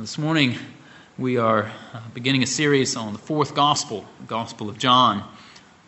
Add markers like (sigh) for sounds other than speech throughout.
This morning we are uh, beginning a series on the fourth gospel, the Gospel of John.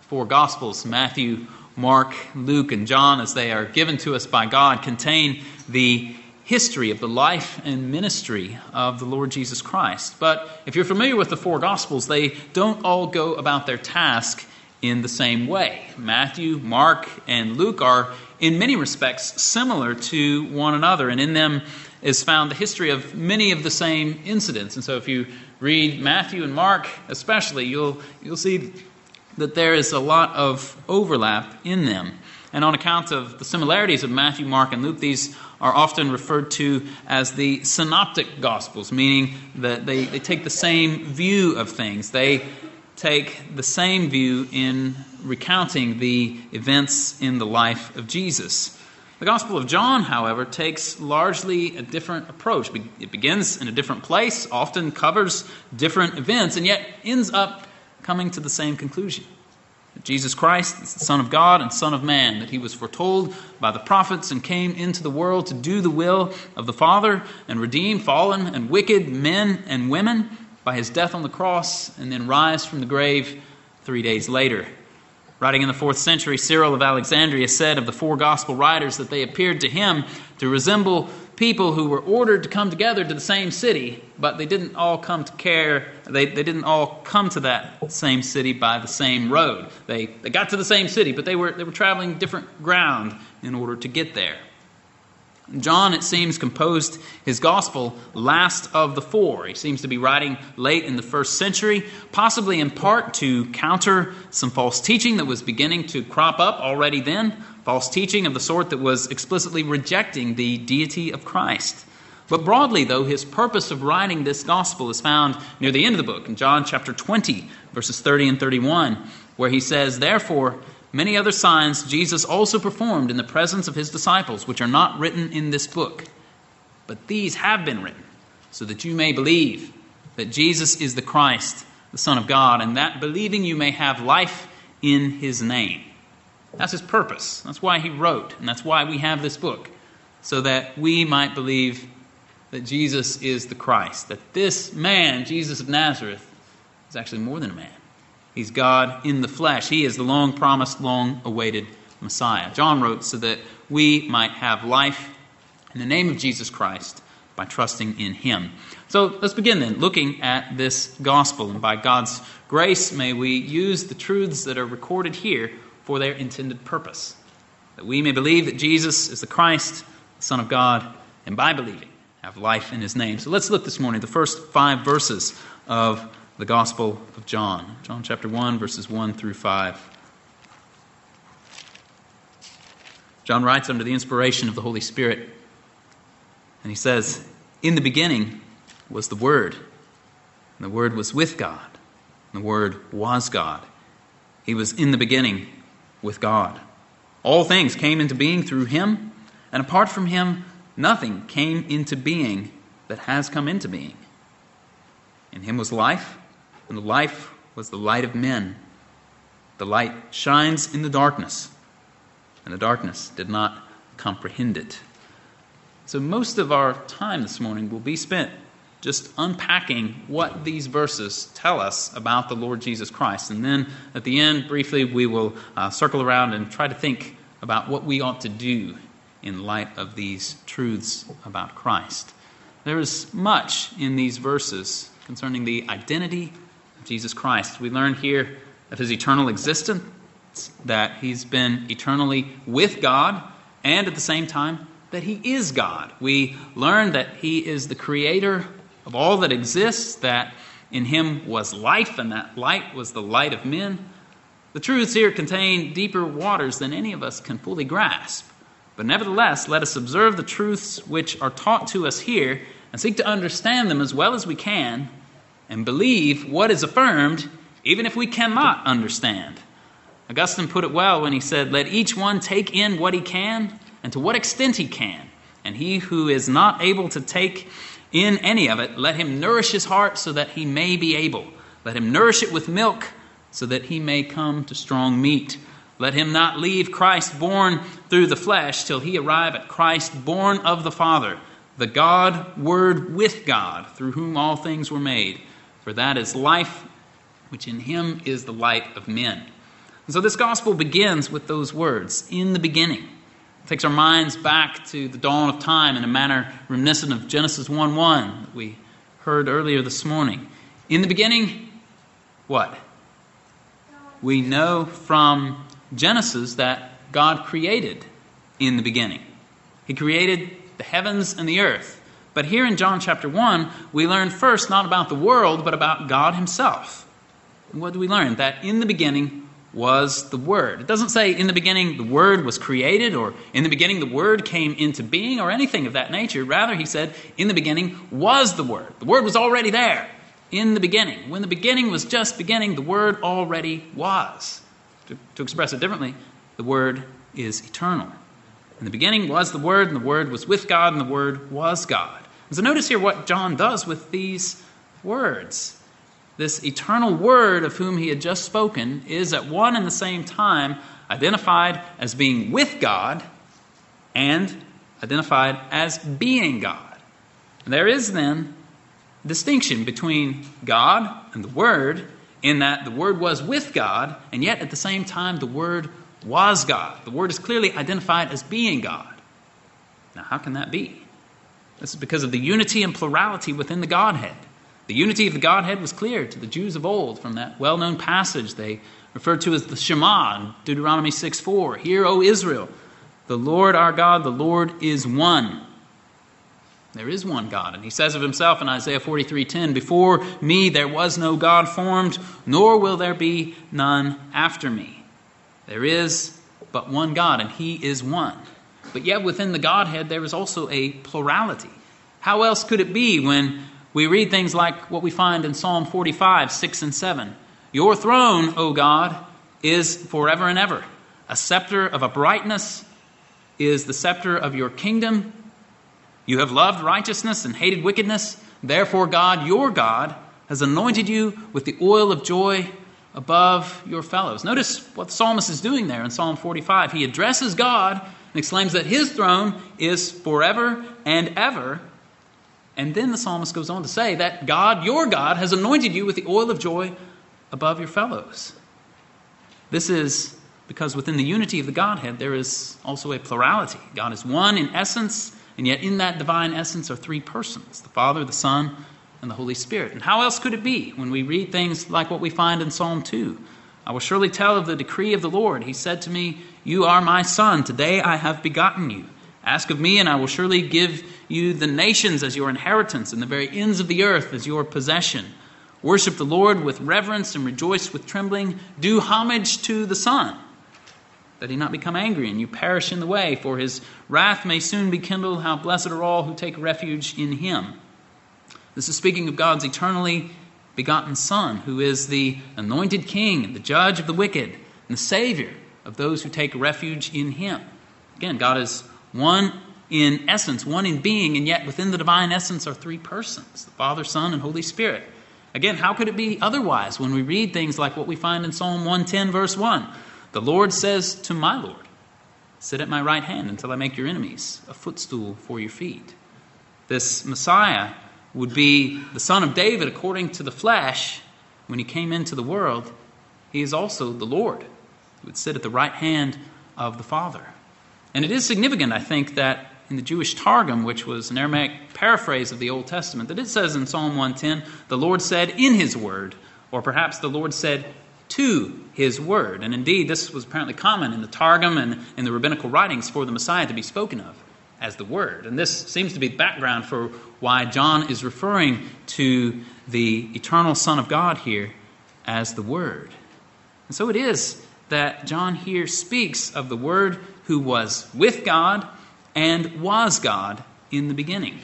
Four gospels, Matthew, Mark, Luke, and John, as they are given to us by God, contain the history of the life and ministry of the Lord Jesus Christ. But if you're familiar with the four gospels, they don't all go about their task in the same way. Matthew, Mark, and Luke are, in many respects, similar to one another, and in them is found the history of many of the same incidents. And so if you read Matthew and Mark especially, you'll, you'll see that there is a lot of overlap in them. And on account of the similarities of Matthew, Mark, and Luke, these are often referred to as the synoptic gospels, meaning that they, they take the same view of things. They take the same view in recounting the events in the life of Jesus. The Gospel of John, however, takes largely a different approach. It begins in a different place, often covers different events, and yet ends up coming to the same conclusion. That Jesus Christ is the Son of God and Son of Man, that he was foretold by the prophets and came into the world to do the will of the Father and redeem fallen and wicked men and women by his death on the cross and then rise from the grave three days later. Writing in the fourth century, Cyril of Alexandria said of the four gospel writers that they appeared to him to resemble people who were ordered to come together to the same city, but they didn't all come to care, they, they didn't all come to that same city by the same road. They, they got to the same city, but they were, they were traveling different ground in order to get there. John, it seems, composed his gospel last of the four. He seems to be writing late in the first century, possibly in part to counter some false teaching that was beginning to crop up already then, false teaching of the sort that was explicitly rejecting the deity of Christ. But broadly, though, his purpose of writing this gospel is found near the end of the book, in John chapter 20, verses 30 and 31, where he says, Therefore, Many other signs Jesus also performed in the presence of his disciples, which are not written in this book. But these have been written, so that you may believe that Jesus is the Christ, the Son of God, and that believing you may have life in his name. That's his purpose. That's why he wrote, and that's why we have this book, so that we might believe that Jesus is the Christ, that this man, Jesus of Nazareth, is actually more than a man. He's God in the flesh. He is the long promised, long awaited Messiah. John wrote so that we might have life in the name of Jesus Christ by trusting in Him. So let's begin then, looking at this gospel. And by God's grace, may we use the truths that are recorded here for their intended purpose. That we may believe that Jesus is the Christ, the Son of God, and by believing, have life in His name. So let's look this morning, the first five verses of the Gospel of John. John chapter 1, verses 1 through 5. John writes under the inspiration of the Holy Spirit, and he says, In the beginning was the Word, and the Word was with God, and the Word was God. He was in the beginning with God. All things came into being through him, and apart from him, nothing came into being that has come into being. In him was life and the life was the light of men. The light shines in the darkness, and the darkness did not comprehend it. So, most of our time this morning will be spent just unpacking what these verses tell us about the Lord Jesus Christ. And then at the end, briefly, we will uh, circle around and try to think about what we ought to do in light of these truths about Christ. There is much in these verses concerning the identity Jesus Christ. We learn here of his eternal existence, that he's been eternally with God, and at the same time, that he is God. We learn that he is the creator of all that exists, that in him was life, and that light was the light of men. The truths here contain deeper waters than any of us can fully grasp. But nevertheless, let us observe the truths which are taught to us here and seek to understand them as well as we can and believe what is affirmed, even if we cannot understand. Augustine put it well when he said, Let each one take in what he can, and to what extent he can. And he who is not able to take in any of it, let him nourish his heart so that he may be able. Let him nourish it with milk so that he may come to strong meat. Let him not leave Christ born through the flesh till he arrive at Christ born of the Father. the God Word with God, through whom all things were made. For that is life, which in him is the light of men. And so this gospel begins with those words, in the beginning. It takes our minds back to the dawn of time in a manner reminiscent of Genesis 1 1 that we heard earlier this morning. In the beginning, what? We know from Genesis that God created in the beginning. He created the heavens and the earth. But here in John chapter 1, we learn first not about the world, but about God Himself. And what do we learn? That in the beginning was the Word. It doesn't say in the beginning the Word was created, or in the beginning the Word came into being, or anything of that nature. Rather, He said in the beginning was the Word. The Word was already there in the beginning. When the beginning was just beginning, the Word already was. To, to express it differently, the Word is eternal. In the beginning was the Word, and the Word was with God, and the Word was God. And so notice here what John does with these words. This eternal Word of whom he had just spoken is at one and the same time identified as being with God and identified as being God. There is then distinction between God and the Word in that the Word was with God, and yet at the same time the Word was God. The Word is clearly identified as being God. Now, how can that be? This is because of the unity and plurality within the Godhead. The unity of the Godhead was clear to the Jews of old from that well known passage they referred to as the Shema in Deuteronomy 6 4. Hear, O Israel, the Lord our God, the Lord is one. There is one God. And he says of himself in Isaiah 43:10, "Before me there was no God formed, nor will there be none after me." There is but one God, and He is one. But yet within the Godhead, there is also a plurality. How else could it be when we read things like what we find in Psalm 45, 6 and 7? Your throne, O God, is forever and ever. A scepter of uprightness is the scepter of your kingdom. You have loved righteousness and hated wickedness. Therefore, God, your God, has anointed you with the oil of joy above your fellows. Notice what the psalmist is doing there in Psalm 45. He addresses God and exclaims that his throne is forever and ever. And then the psalmist goes on to say that God, your God, has anointed you with the oil of joy above your fellows. This is because within the unity of the Godhead, there is also a plurality. God is one in essence, and yet in that divine essence are three persons the Father, the Son, and the Holy Spirit. And how else could it be when we read things like what we find in Psalm 2? I will surely tell of the decree of the Lord. He said to me, You are my son. Today I have begotten you. Ask of me, and I will surely give you the nations as your inheritance, and the very ends of the earth as your possession. Worship the Lord with reverence and rejoice with trembling. Do homage to the Son, that he not become angry and you perish in the way, for his wrath may soon be kindled. How blessed are all who take refuge in him. This is speaking of God's eternally begotten Son, who is the anointed King, the judge of the wicked, and the Savior of those who take refuge in Him. Again, God is one in essence, one in being, and yet within the divine essence are three persons the Father, Son, and Holy Spirit. Again, how could it be otherwise when we read things like what we find in Psalm 110, verse 1? The Lord says to my Lord, Sit at my right hand until I make your enemies a footstool for your feet. This Messiah would be the son of David according to the flesh, when he came into the world, he is also the Lord, who would sit at the right hand of the Father. And it is significant, I think, that in the Jewish Targum, which was an Aramaic paraphrase of the Old Testament, that it says in Psalm 110, the Lord said in his word, or perhaps the Lord said to his word. And indeed, this was apparently common in the Targum and in the rabbinical writings for the Messiah to be spoken of as the Word. And this seems to be the background for why John is referring to the eternal Son of God here as the Word. And so it is that John here speaks of the Word who was with God and was God in the beginning.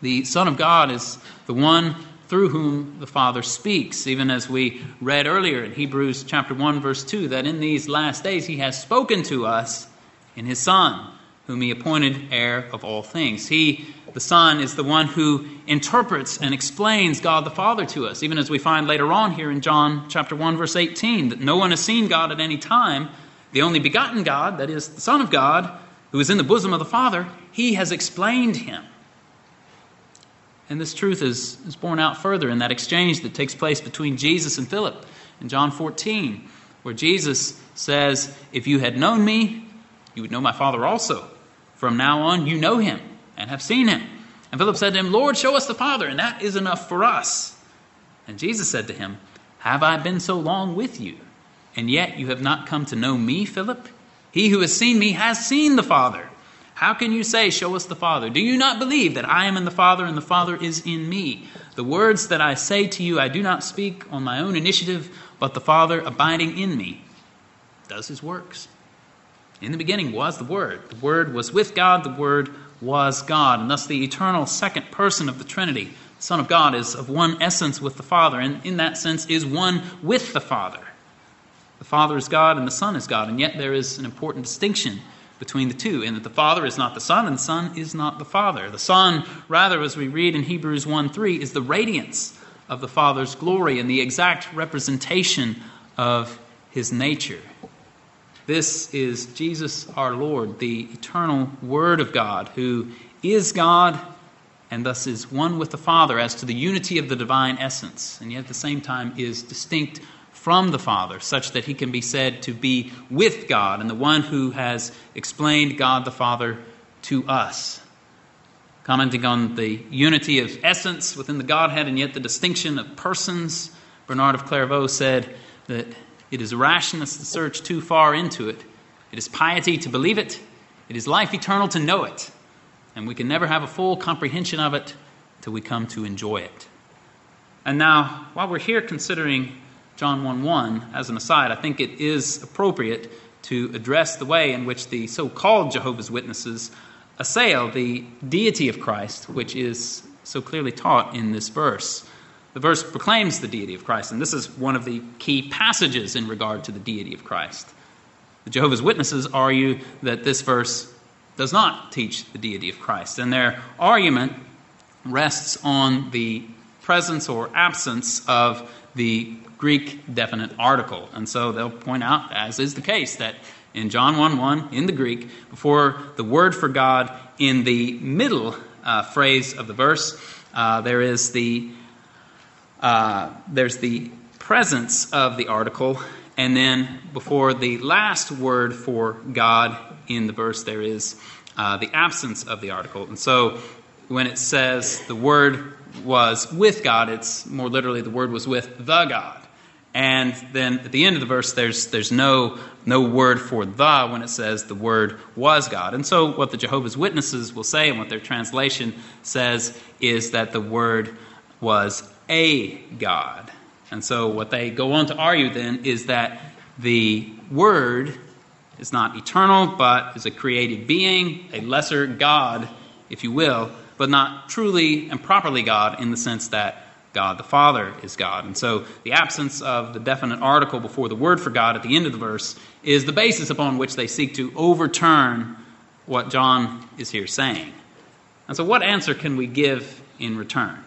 The Son of God is the one through whom the Father speaks, even as we read earlier in Hebrews chapter 1 verse 2 that in these last days he has spoken to us in his Son whom he appointed heir of all things. He, the Son, is the one who interprets and explains God the Father to us, even as we find later on here in John chapter 1, verse 18, that no one has seen God at any time. The only begotten God, that is the Son of God, who is in the bosom of the Father, he has explained him. And this truth is, is borne out further in that exchange that takes place between Jesus and Philip in John 14, where Jesus says, If you had known me, you would know my Father also. From now on, you know him and have seen him. And Philip said to him, Lord, show us the Father, and that is enough for us. And Jesus said to him, Have I been so long with you, and yet you have not come to know me, Philip? He who has seen me has seen the Father. How can you say, Show us the Father? Do you not believe that I am in the Father and the Father is in me? The words that I say to you, I do not speak on my own initiative, but the Father abiding in me does his works. In the beginning was the Word. The Word was with God, the Word was God, and thus the eternal second person of the Trinity. The Son of God is of one essence with the Father, and in that sense is one with the Father. The Father is God and the Son is God, and yet there is an important distinction between the two, in that the Father is not the Son and the Son is not the Father. The Son, rather, as we read in Hebrews 1 3, is the radiance of the Father's glory and the exact representation of his nature. This is Jesus our Lord, the eternal Word of God, who is God and thus is one with the Father as to the unity of the divine essence, and yet at the same time is distinct from the Father, such that he can be said to be with God and the one who has explained God the Father to us. Commenting on the unity of essence within the Godhead and yet the distinction of persons, Bernard of Clairvaux said that it is rashness to search too far into it, it is piety to believe it, it is life eternal to know it, and we can never have a full comprehension of it till we come to enjoy it. And now, while we're here considering John 1 1, as an aside, I think it is appropriate to address the way in which the so called Jehovah's Witnesses assail the deity of Christ, which is so clearly taught in this verse. The verse proclaims the deity of Christ, and this is one of the key passages in regard to the deity of Christ. The Jehovah's Witnesses argue that this verse does not teach the deity of Christ, and their argument rests on the presence or absence of the Greek definite article. And so they'll point out, as is the case, that in John 1 1, in the Greek, before the word for God, in the middle uh, phrase of the verse, uh, there is the uh, there's the presence of the article, and then before the last word for God in the verse, there is uh, the absence of the article. And so when it says the word was with God, it's more literally the word was with the God. And then at the end of the verse, there's, there's no, no word for the when it says the word was God. And so, what the Jehovah's Witnesses will say, and what their translation says, is that the word was a God. And so, what they go on to argue then is that the word is not eternal, but is a created being, a lesser God, if you will, but not truly and properly God in the sense that God the Father is God. And so the absence of the definite article before the word for God at the end of the verse is the basis upon which they seek to overturn what John is here saying. And so, what answer can we give in return?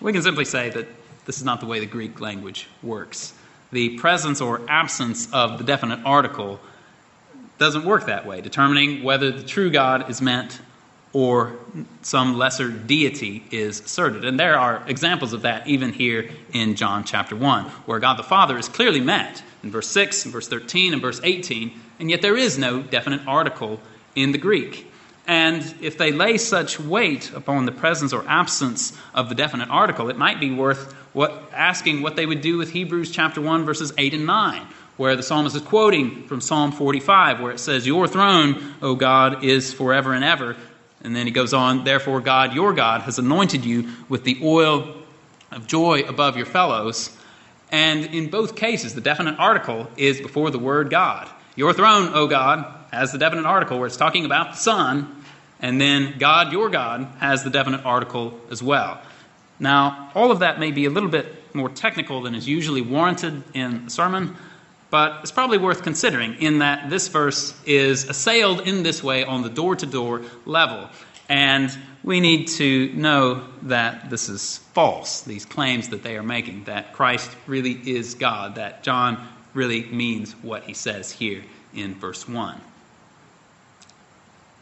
We can simply say that this is not the way the Greek language works. The presence or absence of the definite article doesn't work that way, determining whether the true God is meant or some lesser deity is asserted. And there are examples of that even here in John chapter 1, where God the Father is clearly met in verse 6, in verse 13, and verse 18, and yet there is no definite article in the Greek. And if they lay such weight upon the presence or absence of the definite article, it might be worth what, asking what they would do with Hebrews chapter 1, verses 8 and 9, where the psalmist is quoting from Psalm 45, where it says, Your throne, O God, is forever and ever. And then he goes on, Therefore, God, your God, has anointed you with the oil of joy above your fellows. And in both cases, the definite article is before the word God. Your throne, O God, has the definite article where it's talking about the Son. And then God, your God, has the definite article as well. Now, all of that may be a little bit more technical than is usually warranted in a sermon, but it's probably worth considering in that this verse is assailed in this way on the door to door level. And we need to know that this is false, these claims that they are making, that Christ really is God, that John really means what he says here in verse 1.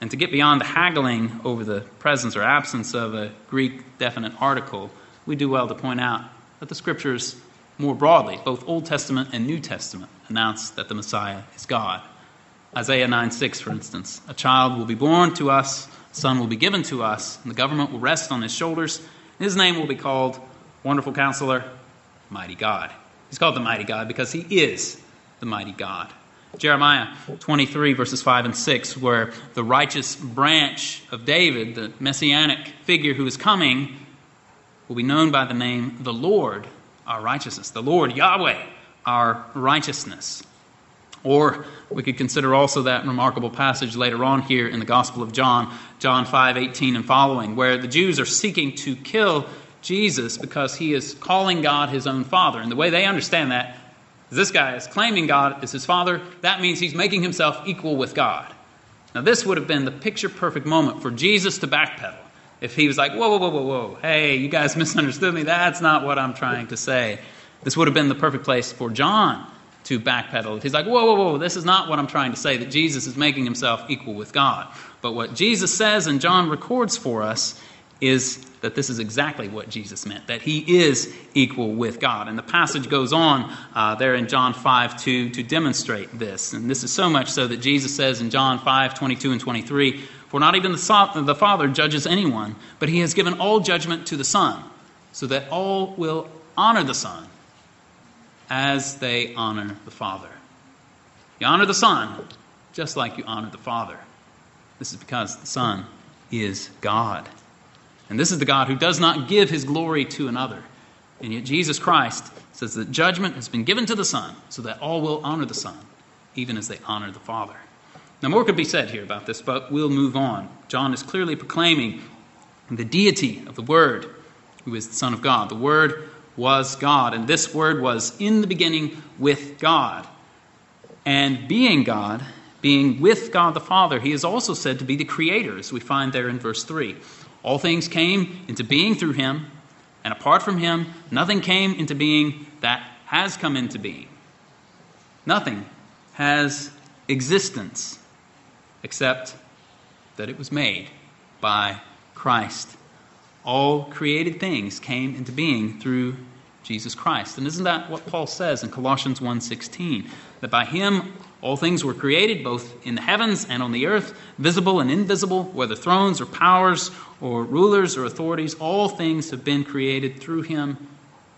And to get beyond the haggling over the presence or absence of a Greek definite article, we do well to point out that the scriptures, more broadly, both Old Testament and New Testament, announce that the Messiah is God. Isaiah 9 6, for instance, a child will be born to us, a son will be given to us, and the government will rest on his shoulders. His name will be called Wonderful Counselor, Mighty God. He's called the Mighty God because he is the Mighty God. Jeremiah 23, verses 5 and 6, where the righteous branch of David, the messianic figure who is coming, will be known by the name the Lord, our righteousness. The Lord, Yahweh, our righteousness. Or we could consider also that remarkable passage later on here in the Gospel of John, John 5 18 and following, where the Jews are seeking to kill Jesus because he is calling God his own Father. And the way they understand that this guy is claiming God is his father. That means he's making himself equal with God. Now, this would have been the picture perfect moment for Jesus to backpedal. If he was like, whoa, whoa, whoa, whoa, whoa, hey, you guys (laughs) misunderstood me. That's not what I'm trying to say. This would have been the perfect place for John to backpedal. He's like, whoa, whoa, whoa, this is not what I'm trying to say, that Jesus is making himself equal with God. But what Jesus says and John records for us is that this is exactly what Jesus meant, that he is equal with God. And the passage goes on uh, there in John 5 2 to demonstrate this. And this is so much so that Jesus says in John 5 22 and 23, For not even the, the Father judges anyone, but he has given all judgment to the Son, so that all will honor the Son as they honor the Father. You honor the Son just like you honor the Father. This is because the Son is God. And this is the God who does not give his glory to another. And yet Jesus Christ says that judgment has been given to the Son so that all will honor the Son, even as they honor the Father. Now, more could be said here about this, but we'll move on. John is clearly proclaiming the deity of the Word, who is the Son of God. The Word was God, and this Word was in the beginning with God. And being God, being with God the Father, he is also said to be the Creator, as we find there in verse 3. All things came into being through him, and apart from him, nothing came into being that has come into being. Nothing has existence except that it was made by Christ. All created things came into being through Jesus Christ. And isn't that what Paul says in Colossians 1:16? That by him all things were created, both in the heavens and on the earth, visible and invisible, whether thrones or powers or rulers or authorities, all things have been created through him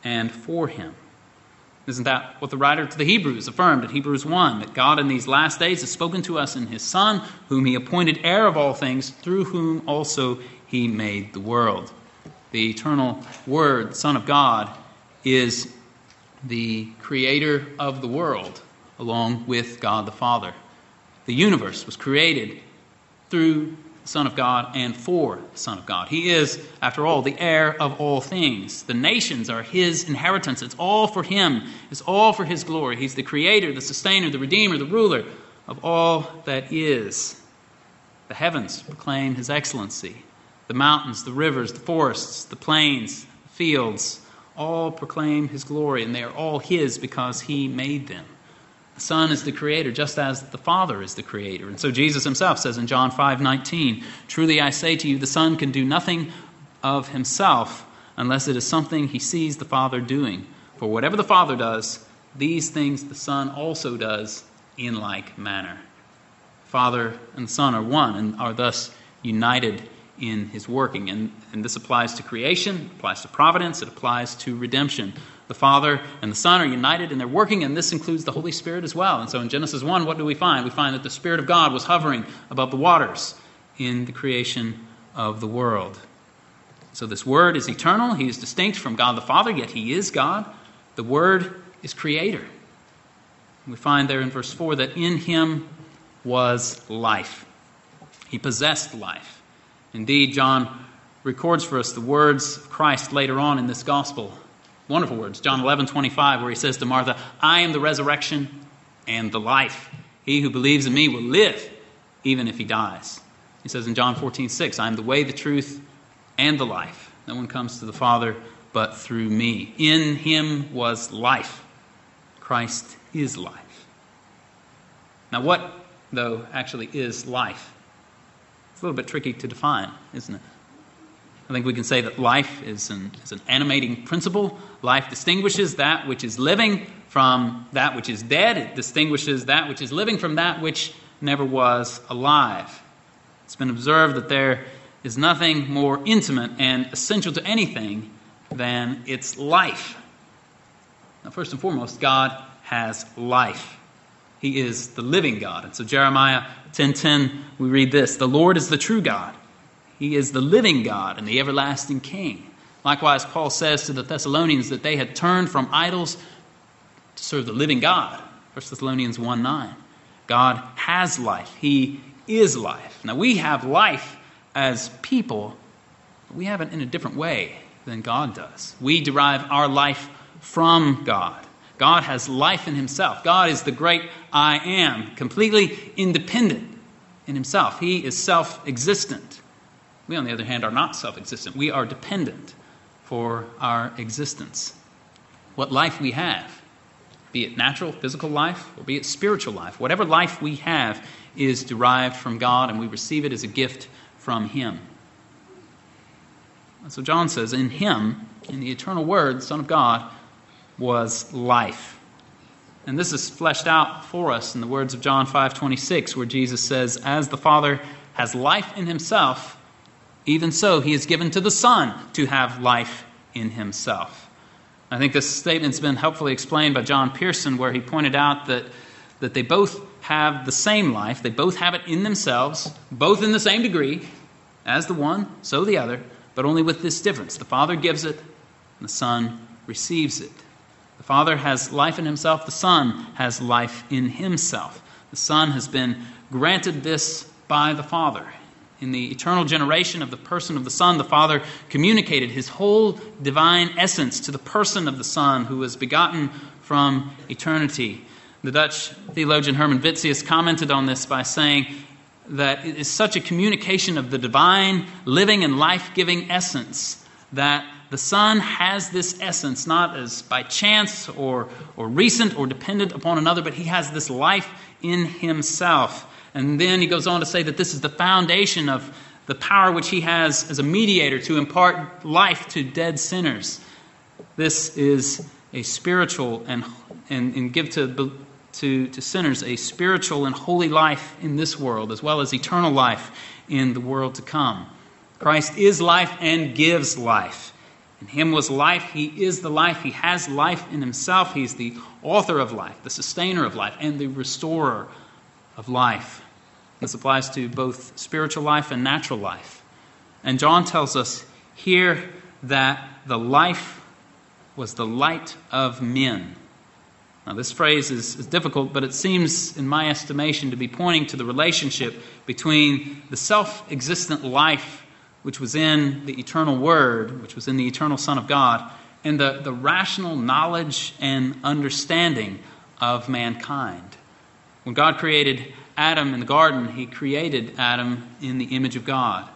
and for him. Isn't that what the writer to the Hebrews affirmed in Hebrews 1? That God in these last days has spoken to us in his Son, whom he appointed heir of all things, through whom also he made the world. The eternal Word, Son of God, is the creator of the world along with God the Father. The universe was created through the Son of God and for the Son of God. He is, after all, the heir of all things. The nations are His inheritance. It's all for Him, it's all for His glory. He's the creator, the sustainer, the redeemer, the ruler of all that is. The heavens proclaim His excellency. The mountains, the rivers, the forests, the plains, the fields, all proclaim His glory, and they are all His because He made them. The Son is the creator, just as the Father is the creator. And so Jesus himself says in John 5 19, Truly I say to you, the Son can do nothing of himself unless it is something he sees the Father doing. For whatever the Father does, these things the Son also does in like manner. Father and Son are one and are thus united in his working. And, and this applies to creation, applies to providence, it applies to redemption the Father and the Son are united and they're working, and this includes the Holy Spirit as well. And so in Genesis 1, what do we find? We find that the Spirit of God was hovering above the waters in the creation of the world. So this Word is eternal. He is distinct from God the Father, yet He is God. The Word is Creator. We find there in verse 4 that in Him was life. He possessed life. Indeed, John records for us the words of Christ later on in this gospel Wonderful words. John 11, 25, where he says to Martha, I am the resurrection and the life. He who believes in me will live even if he dies. He says in John 14, 6, I am the way, the truth, and the life. No one comes to the Father but through me. In him was life. Christ is life. Now, what, though, actually is life? It's a little bit tricky to define, isn't it? I think we can say that life is an, is an animating principle. Life distinguishes that which is living from that which is dead. It distinguishes that which is living from that which never was alive. It's been observed that there is nothing more intimate and essential to anything than its life. Now, first and foremost, God has life. He is the living God. And so Jeremiah 10:10 we read this, "The Lord is the true God. He is the living God and the everlasting King." Likewise, Paul says to the Thessalonians that they had turned from idols to serve the living God. 1 Thessalonians 1 9. God has life. He is life. Now, we have life as people, but we have it in a different way than God does. We derive our life from God. God has life in himself. God is the great I am, completely independent in himself. He is self existent. We, on the other hand, are not self existent. We are dependent for our existence. What life we have be it natural, physical life, or be it spiritual life. Whatever life we have is derived from God, and we receive it as a gift from Him. So John says, In Him, in the eternal Word, Son of God, was life. And this is fleshed out for us in the words of John 5:26 where Jesus says as the Father has life in himself even so he has given to the Son to have life in himself. I think this statement's been helpfully explained by John Pearson, where he pointed out that, that they both have the same life, they both have it in themselves, both in the same degree, as the one, so the other, but only with this difference. The Father gives it, and the Son receives it. The Father has life in himself, the Son has life in himself. The Son has been granted this by the Father. In the eternal generation of the person of the Son, the Father communicated his whole divine essence to the person of the Son, who was begotten from eternity. The Dutch theologian Herman Witsius commented on this by saying that it is such a communication of the divine, living, and life giving essence that the Son has this essence not as by chance or, or recent or dependent upon another, but he has this life in himself. And then he goes on to say that this is the foundation of the power which he has as a mediator to impart life to dead sinners. This is a spiritual and, and, and give to, to, to sinners a spiritual and holy life in this world, as well as eternal life in the world to come. Christ is life and gives life. In him was life. He is the life. He has life in himself. He's the author of life, the sustainer of life, and the restorer of life. This applies to both spiritual life and natural life. And John tells us here that the life was the light of men. Now, this phrase is, is, difficult, but it seems, in my estimation, to be pointing to the relationship between the self existent life which was in the eternal Word, which was in the eternal Son of God, and the, the rational knowledge and understanding of mankind. When God created Adam in the garden, he created Adam in the image of God.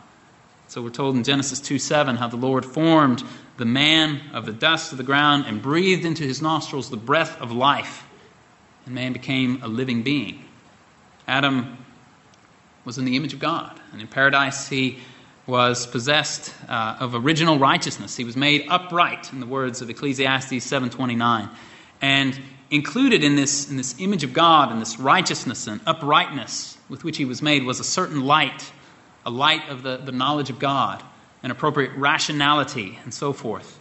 So we're told in Genesis 2 7 how the Lord formed the man of the dust of the ground and breathed into his nostrils the breath of life, and man became a living being. Adam was in the image of God, and in paradise he was possessed uh, of original righteousness. He was made upright, in the words of Ecclesiastes 7:29, and included in this, in this image of God and this righteousness and uprightness with which he was made was a certain light, a light of the, the knowledge of God, an appropriate rationality, and so forth.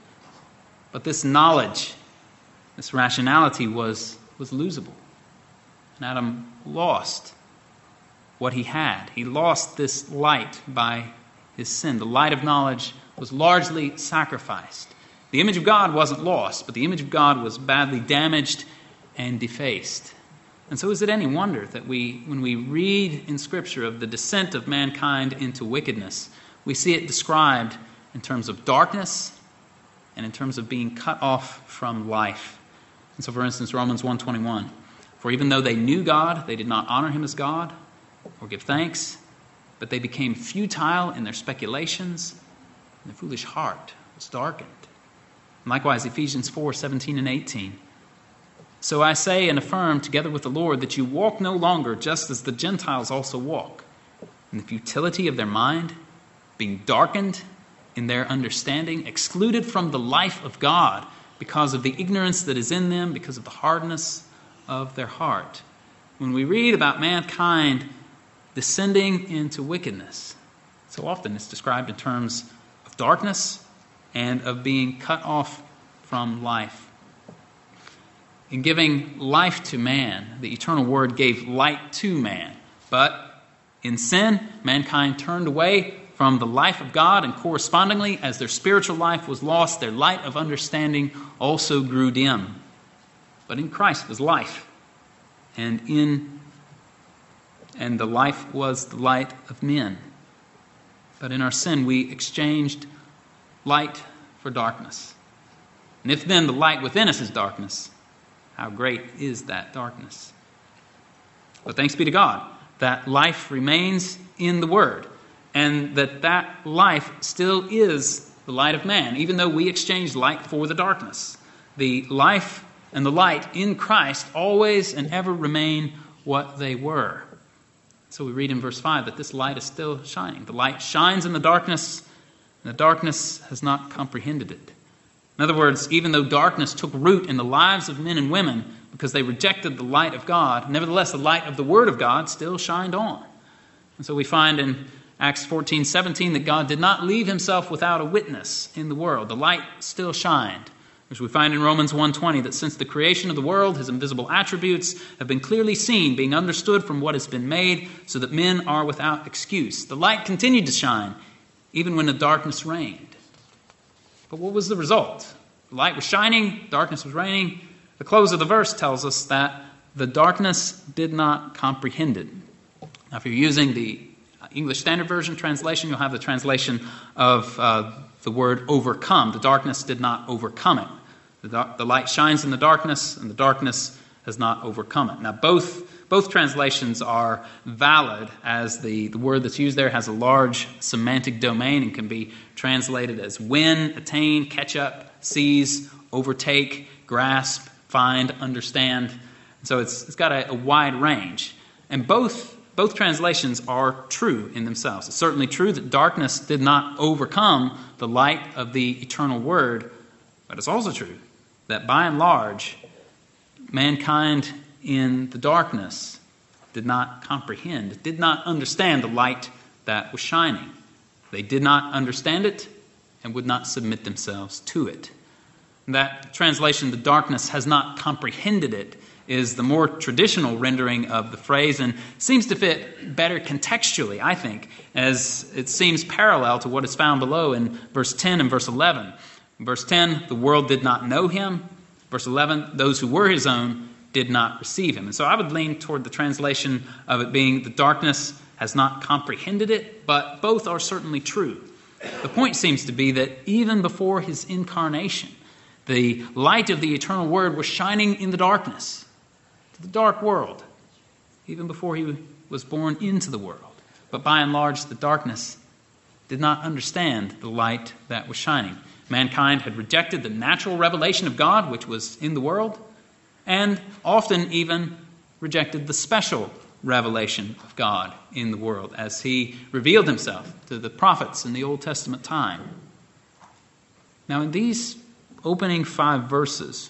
But this knowledge, this rationality was, was losable. And Adam lost what he had. He lost this light by his sin. The light of knowledge was largely sacrificed. The image of God wasn't lost, but the image of God was badly damaged and defaced. And so, is it any wonder that we, when we read in Scripture of the descent of mankind into wickedness, we see it described in terms of darkness and in terms of being cut off from life. And so, for instance, Romans 1:21, for even though they knew God, they did not honor Him as God or give thanks, but they became futile in their speculations, and their foolish heart was darkened. And likewise, Ephesians 4:17 and 18. So I say and affirm together with the Lord that you walk no longer just as the Gentiles also walk, in the futility of their mind, being darkened in their understanding, excluded from the life of God because of the ignorance that is in them, because of the hardness of their heart. When we read about mankind descending into wickedness, so often it's described in terms of darkness and of being cut off from life. In giving life to man, the eternal word gave light to man. But in sin, mankind turned away from the life of God, and correspondingly, as their spiritual life was lost, their light of understanding also grew dim. But in Christ was life, and in and the life was the light of men. But in our sin, we exchanged light for darkness. And if then the light within us is darkness, how great is that darkness? But thanks be to God that life remains in the Word, and that that life still is the light of man, even though we exchange light for the darkness. The life and the light in Christ always and ever remain what they were. So we read in verse 5 that this light is still shining. The light shines in the darkness, and the darkness has not comprehended it. In other words, even though darkness took root in the lives of men and women because they rejected the light of God, nevertheless, the light of the Word of God still shined on. And so we find in Acts 14 17 that God did not leave himself without a witness in the world. The light still shined. Which we find in Romans 1:20 that since the creation of the world his invisible attributes have been clearly seen being understood from what has been made so that men are without excuse. The light continued to shine even when the darkness reigned. But what was the result? The light was shining, darkness was reigning. The close of the verse tells us that the darkness did not comprehend it. Now, if you're using the English Standard Version translation, you'll have the translation of uh, the word overcome. The darkness did not overcome it. The, the light shines in the darkness, and the darkness has not overcome it. Now, both both translations are valid as the, the word that's used there has a large semantic domain and can be translated as win, attain, catch up, seize, overtake, grasp, find, understand. So it's, it's got a, a wide range. And both, both translations are true in themselves. It's certainly true that darkness did not overcome the light of the eternal word, but it's also true that by and large, mankind in the darkness did not comprehend, did not understand the light that was shining. They did not understand it and would not submit themselves to it. That translation, the darkness has not comprehended it, is the more traditional rendering of the phrase and seems to fit better contextually, I think, as it seems parallel to what is found below in verse 10 and verse 11. In verse 10, the world did not know him. Verse 11, those who were his own did not receive him. And so I would lean toward the translation of it being the darkness has not comprehended it, but both are certainly true. The point seems to be that even before his incarnation, the light of the eternal word was shining in the darkness, the dark world, even before he was born into the world. But by and large, the darkness did not understand the light that was shining. Mankind had rejected the natural revelation of God, which was in the world and often even rejected the special revelation of God in the world as he revealed himself to the prophets in the Old Testament time. Now, in these opening five verses,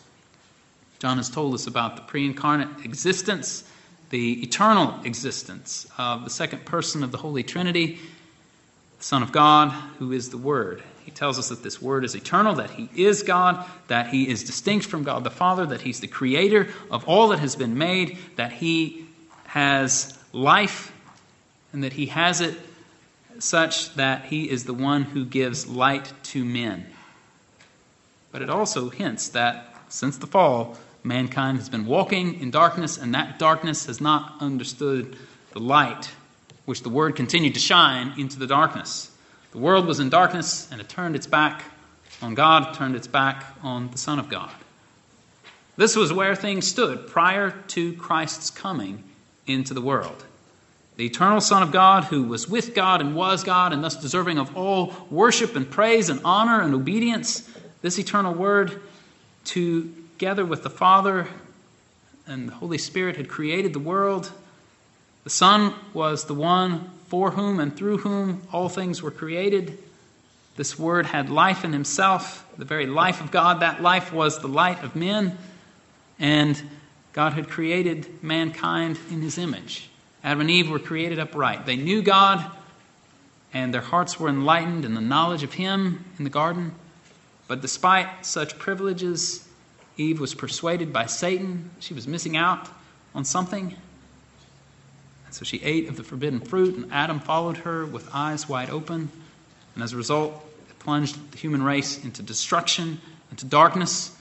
John has told us about the pre incarnate existence, the eternal existence of the second person of the Holy Trinity, the Son of God, who is the Word. He tells us that this Word is eternal, that He is God, that He is distinct from God the Father, that He's the creator of all that has been made, that He has life, and that He has it such that He is the one who gives light to men. But it also hints that since the fall, mankind has been walking in darkness, and that darkness has not understood the light which the Word continued to shine into the darkness. The world was in darkness, and it turned its back on God, turned its back on the Son of God. This was where things stood prior to Christ's coming into the world. The eternal Son of God, who was with God and was God, and thus deserving of all worship and praise and honor and obedience, this eternal Word, together with the Father and the Holy Spirit, had created the world. The Son was the one for whom and through whom all things were created. This Word had life in himself, the very life of God. That life was the light of men. And God had created mankind in his image. Adam and Eve were created upright. They knew God, and their hearts were enlightened in the knowledge of Him in the garden. But despite such privileges, Eve was persuaded by Satan. She was missing out on something. And so she ate of the forbidden fruit, and Adam followed her with eyes wide open. And as a result, it plunged the human race into destruction, into darkness.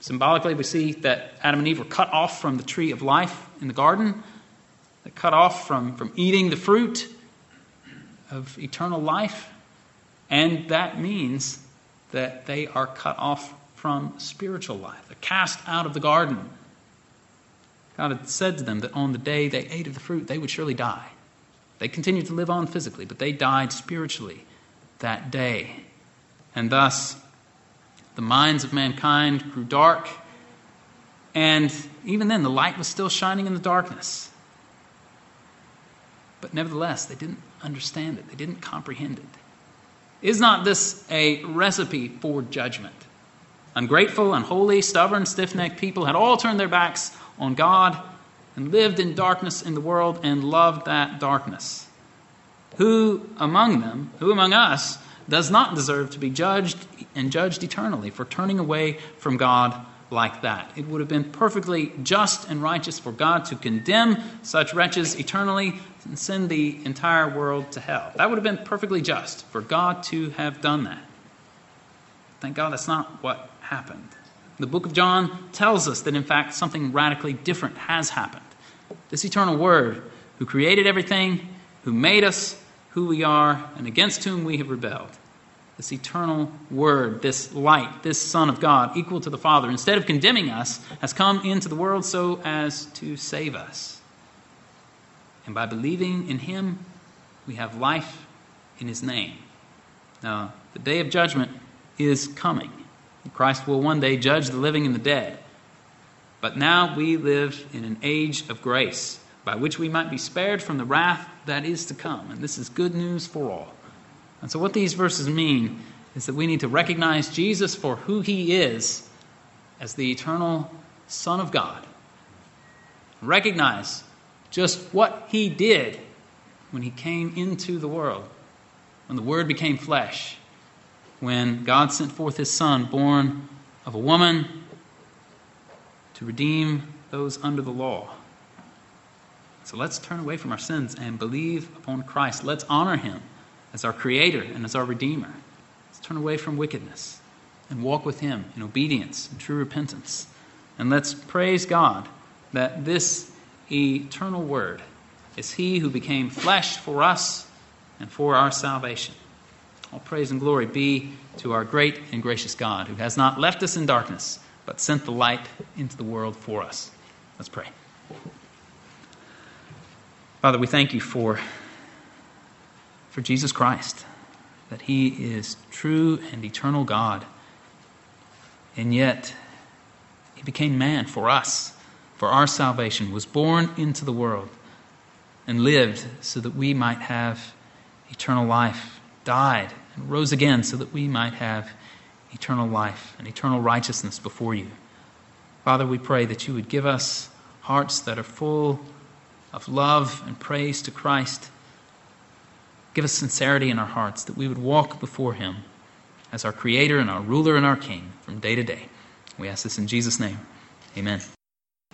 Symbolically, we see that Adam and Eve were cut off from the tree of life in the garden. They're cut off from, from eating the fruit of eternal life. And that means that they are cut off from spiritual life. They're cast out of the garden. God had said to them that on the day they ate of the fruit, they would surely die. They continued to live on physically, but they died spiritually that day. And thus, the minds of mankind grew dark, and even then, the light was still shining in the darkness. But nevertheless, they didn't understand it, they didn't comprehend it. Is not this a recipe for judgment? Ungrateful, unholy, stubborn, stiff necked people had all turned their backs on God and lived in darkness in the world and loved that darkness. Who among them, who among us, does not deserve to be judged and judged eternally for turning away from God like that. It would have been perfectly just and righteous for God to condemn such wretches eternally and send the entire world to hell. That would have been perfectly just for God to have done that. Thank God that's not what happened. The book of John tells us that, in fact, something radically different has happened. This eternal Word, who created everything, who made us who we are, and against whom we have rebelled, this eternal Word, this light, this Son of God, equal to the Father, instead of condemning us, has come into the world so as to save us. And by believing in Him, we have life in His name. Now, the day of judgment is coming. Christ will one day judge the living and the dead. But now we live in an age of grace by which we might be spared from the wrath that is to come. And this is good news for all. And so, what these verses mean is that we need to recognize Jesus for who he is as the eternal Son of God. Recognize just what he did when he came into the world, when the Word became flesh, when God sent forth his Son, born of a woman, to redeem those under the law. So let's turn away from our sins and believe upon Christ. Let's honor him as our Creator and as our Redeemer. Let's turn away from wickedness and walk with Him in obedience and true repentance. And let's praise God that this eternal Word is He who became flesh for us and for our salvation. All praise and glory be to our great and gracious God, who has not left us in darkness, but sent the light into the world for us. Let's pray. Father, we thank you for for Jesus Christ, that he is true and eternal God. And yet, he became man for us, for our salvation, was born into the world, and lived so that we might have eternal life, died, and rose again so that we might have eternal life and eternal righteousness before you. Father, we pray that you would give us hearts that are full of love and praise to Christ Give us sincerity in our hearts that we would walk before Him as our Creator and our ruler and our King from day to day. We ask this in Jesus' name. Amen.